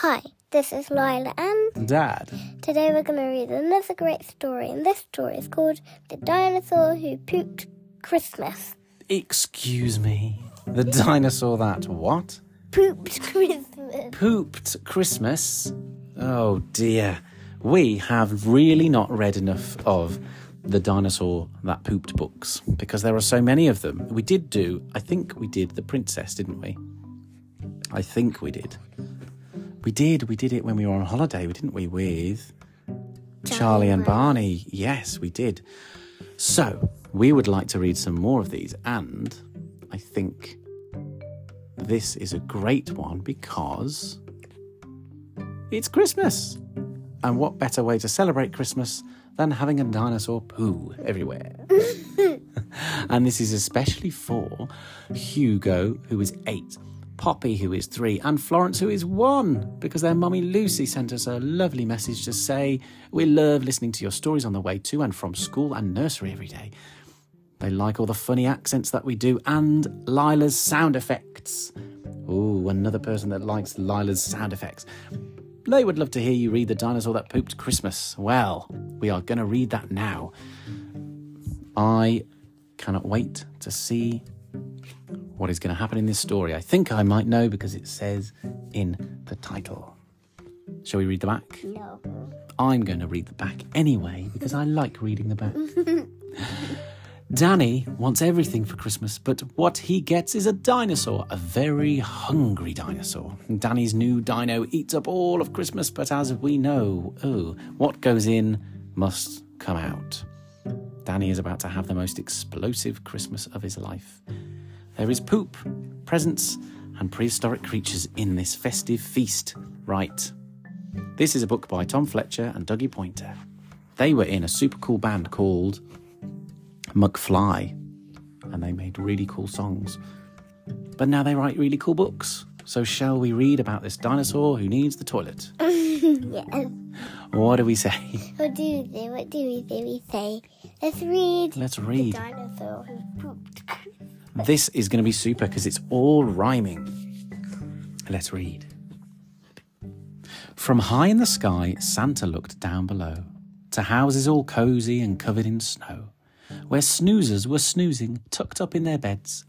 Hi, this is Lila, and Dad. today we're going to read another great story. And this story is called The Dinosaur Who Pooped Christmas. Excuse me. The dinosaur that what? Pooped Christmas. Pooped Christmas? Oh dear. We have really not read enough of the dinosaur that pooped books because there are so many of them. We did do, I think we did The Princess, didn't we? I think we did. We did, we did it when we were on holiday, didn't we, with Charlie and Barney? Yes, we did. So, we would like to read some more of these, and I think this is a great one because it's Christmas. And what better way to celebrate Christmas than having a dinosaur poo everywhere? and this is especially for Hugo, who is eight, Poppy, who is three, and Florence, who is one, because their mummy Lucy sent us a lovely message to say, We love listening to your stories on the way to and from school and nursery every day. They like all the funny accents that we do and Lila's sound effects. Ooh, another person that likes Lila's sound effects. They would love to hear you read The Dinosaur That Pooped Christmas. Well, we are going to read that now. I cannot wait to see what is going to happen in this story. I think I might know because it says in the title. Shall we read the back? No. I'm going to read the back anyway because I like reading the back. Danny wants everything for Christmas, but what he gets is a dinosaur, a very hungry dinosaur. Danny's new dino eats up all of Christmas, but as we know, oh, what goes in must come out. Danny is about to have the most explosive Christmas of his life. There is poop, presents, and prehistoric creatures in this festive feast. Right. This is a book by Tom Fletcher and Dougie Poynter. They were in a super cool band called McFly, and they made really cool songs. But now they write really cool books. So, shall we read about this dinosaur who needs the toilet? yes. What do we say? What do we say? What do we say? We say, let's read. Let's The read. dinosaur who pooped. This is going to be super because it's all rhyming. Let's read. From high in the sky, Santa looked down below to houses all cozy and covered in snow, where snoozers were snoozing, tucked up in their beds,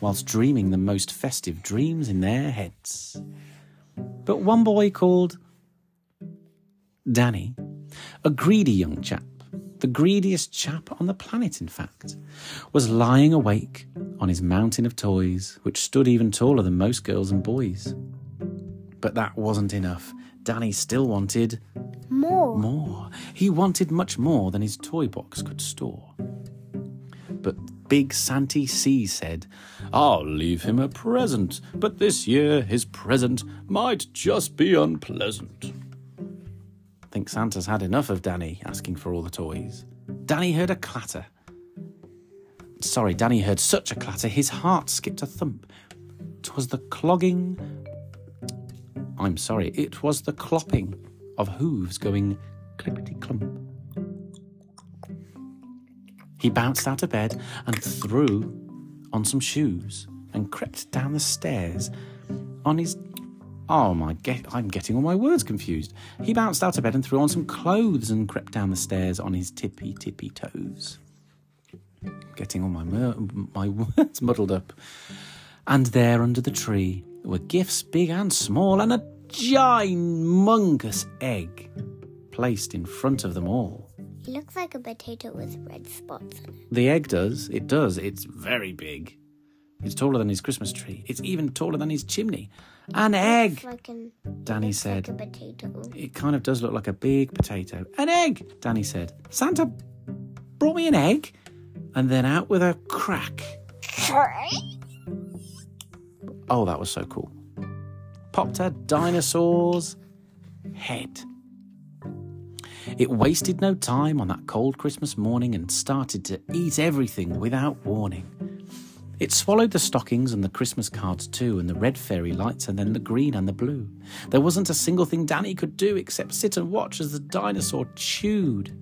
whilst dreaming the most festive dreams in their heads. But one boy called Danny, a greedy young chap, the greediest chap on the planet, in fact, was lying awake on his mountain of toys, which stood even taller than most girls and boys. But that wasn't enough. Danny still wanted More. more. He wanted much more than his toy box could store. But Big Santy C said, I'll leave him a present, but this year his present might just be unpleasant. I think Santa's had enough of Danny asking for all the toys. Danny heard a clatter. Sorry, Danny heard such a clatter, his heart skipped a thump. 'Twas the clogging. I'm sorry, it was the clopping of hooves going clippity clump. He bounced out of bed and threw on some shoes and crept down the stairs on his. Oh my! Get, I'm getting all my words confused. He bounced out of bed and threw on some clothes and crept down the stairs on his tippy tippy toes. Getting all my mer- my words muddled up. And there under the tree were gifts big and small and a ginormous egg placed in front of them all. It looks like a potato with red spots on it. The egg does. It does. It's very big. It's taller than his Christmas tree. It's even taller than his chimney. An egg, like an, Danny said. like. It kind of does look like a big potato. An egg, Danny said. Santa brought me an egg. And then out with a crack. Oh, that was so cool. Popped a dinosaur's head. It wasted no time on that cold Christmas morning and started to eat everything without warning. It swallowed the stockings and the Christmas cards too, and the red fairy lights, and then the green and the blue. There wasn't a single thing Danny could do except sit and watch as the dinosaur chewed.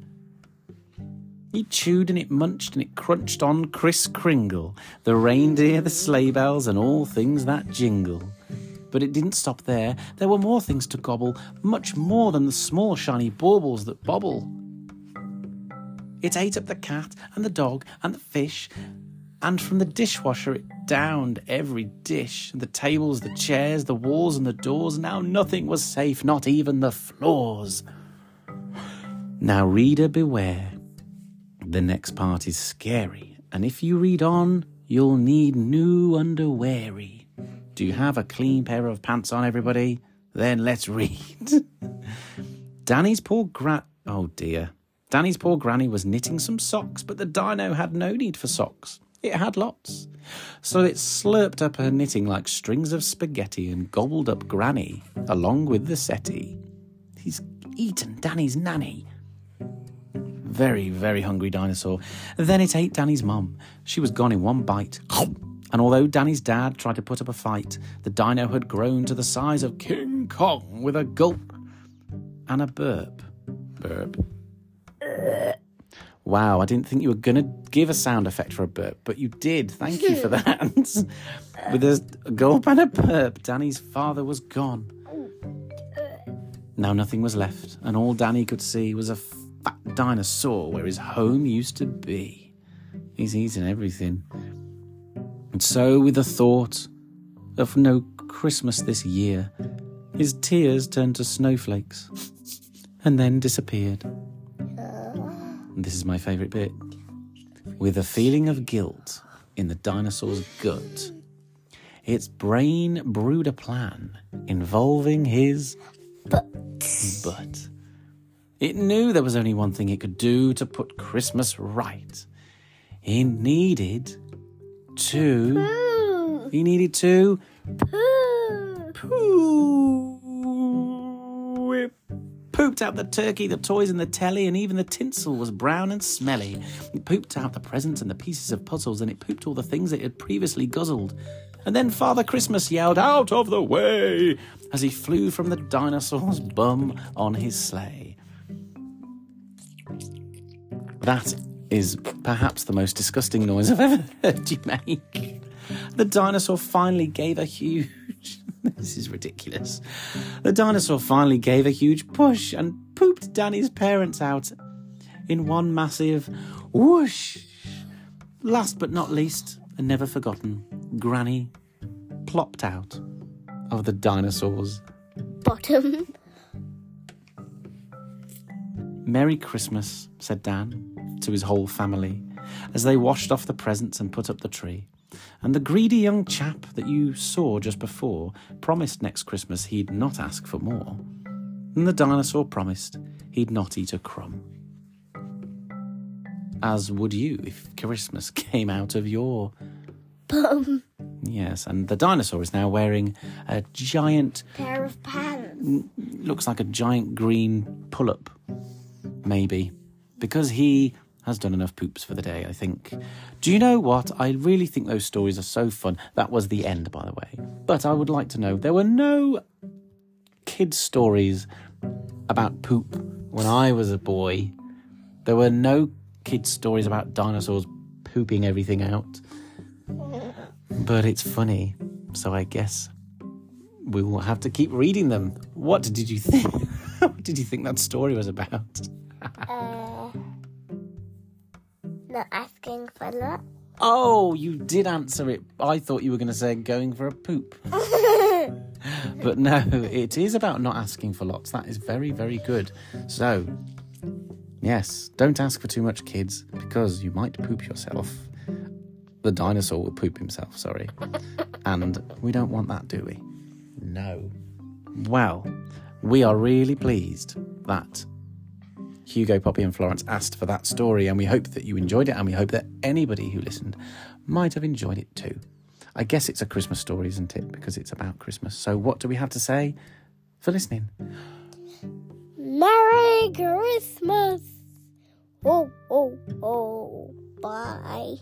He chewed and it munched and it crunched on Kris Kringle, the reindeer, the sleigh bells, and all things that jingle. But it didn't stop there. There were more things to gobble, much more than the small shiny baubles that bobble. It ate up the cat and the dog and the fish, and from the dishwasher it downed every dish the tables, the chairs, the walls, and the doors. Now nothing was safe, not even the floors. Now, reader, beware. The next part is scary, and if you read on, you'll need new underweary. Do you have a clean pair of pants on, everybody? Then let's read. Danny's poor gra. Oh dear. Danny's poor granny was knitting some socks, but the dino had no need for socks. It had lots. So it slurped up her knitting like strings of spaghetti and gobbled up Granny along with the settee. He's eaten Danny's nanny. Very, very hungry dinosaur. Then it ate Danny's mum. She was gone in one bite. And although Danny's dad tried to put up a fight, the dino had grown to the size of King Kong with a gulp and a burp. Burp. Wow, I didn't think you were going to give a sound effect for a burp, but you did. Thank you for that. With a gulp and a burp, Danny's father was gone. Now nothing was left, and all Danny could see was a fat dinosaur where his home used to be. He's eaten everything. And so, with the thought of no Christmas this year, his tears turned to snowflakes and then disappeared. This is my favourite bit. With a feeling of guilt in the dinosaur's gut, its brain brewed a plan involving his But butt. It knew there was only one thing it could do to put Christmas right. He needed to. poo, He needed to poo. poo. Pooped out the turkey, the toys, and the telly, and even the tinsel was brown and smelly. It pooped out the presents and the pieces of puzzles, and it pooped all the things it had previously guzzled. And then Father Christmas yelled, Out of the way! as he flew from the dinosaur's bum on his sleigh. That is perhaps the most disgusting noise I've ever heard you make. The dinosaur finally gave a huge. this is ridiculous. The dinosaur finally gave a huge push and pooped Danny's parents out in one massive whoosh. Last but not least, and never forgotten, Granny plopped out of the dinosaur's Bottom. Merry Christmas, said Dan to his whole family as they washed off the presents and put up the tree. And the greedy young chap that you saw just before promised next Christmas he'd not ask for more. And the dinosaur promised he'd not eat a crumb. As would you if Christmas came out of your. Bum. Yes, and the dinosaur is now wearing a giant Pair of pants. looks like a giant green pull up, maybe, because he has done enough poops for the day, I think. Do you know what? I really think those stories are so fun. That was the end, by the way. But I would like to know there were no kid stories about poop when I was a boy. There were no kid stories about dinosaurs pooping everything out. But it's funny, so I guess we will have to keep reading them. What did you think? what did you think that story was about? Uh, not asking for that. Oh, you did answer it. I thought you were going to say going for a poop. but no, it is about not asking for lots. That is very, very good. So, yes, don't ask for too much, kids, because you might poop yourself. The dinosaur will poop himself, sorry. And we don't want that, do we? No. Well, we are really pleased that Hugo, Poppy, and Florence asked for that story, and we hope that you enjoyed it, and we hope that anybody who listened might have enjoyed it too. I guess it's a Christmas story, isn't it? Because it's about Christmas. So, what do we have to say for listening? Merry Christmas. Oh, oh, oh. Bye.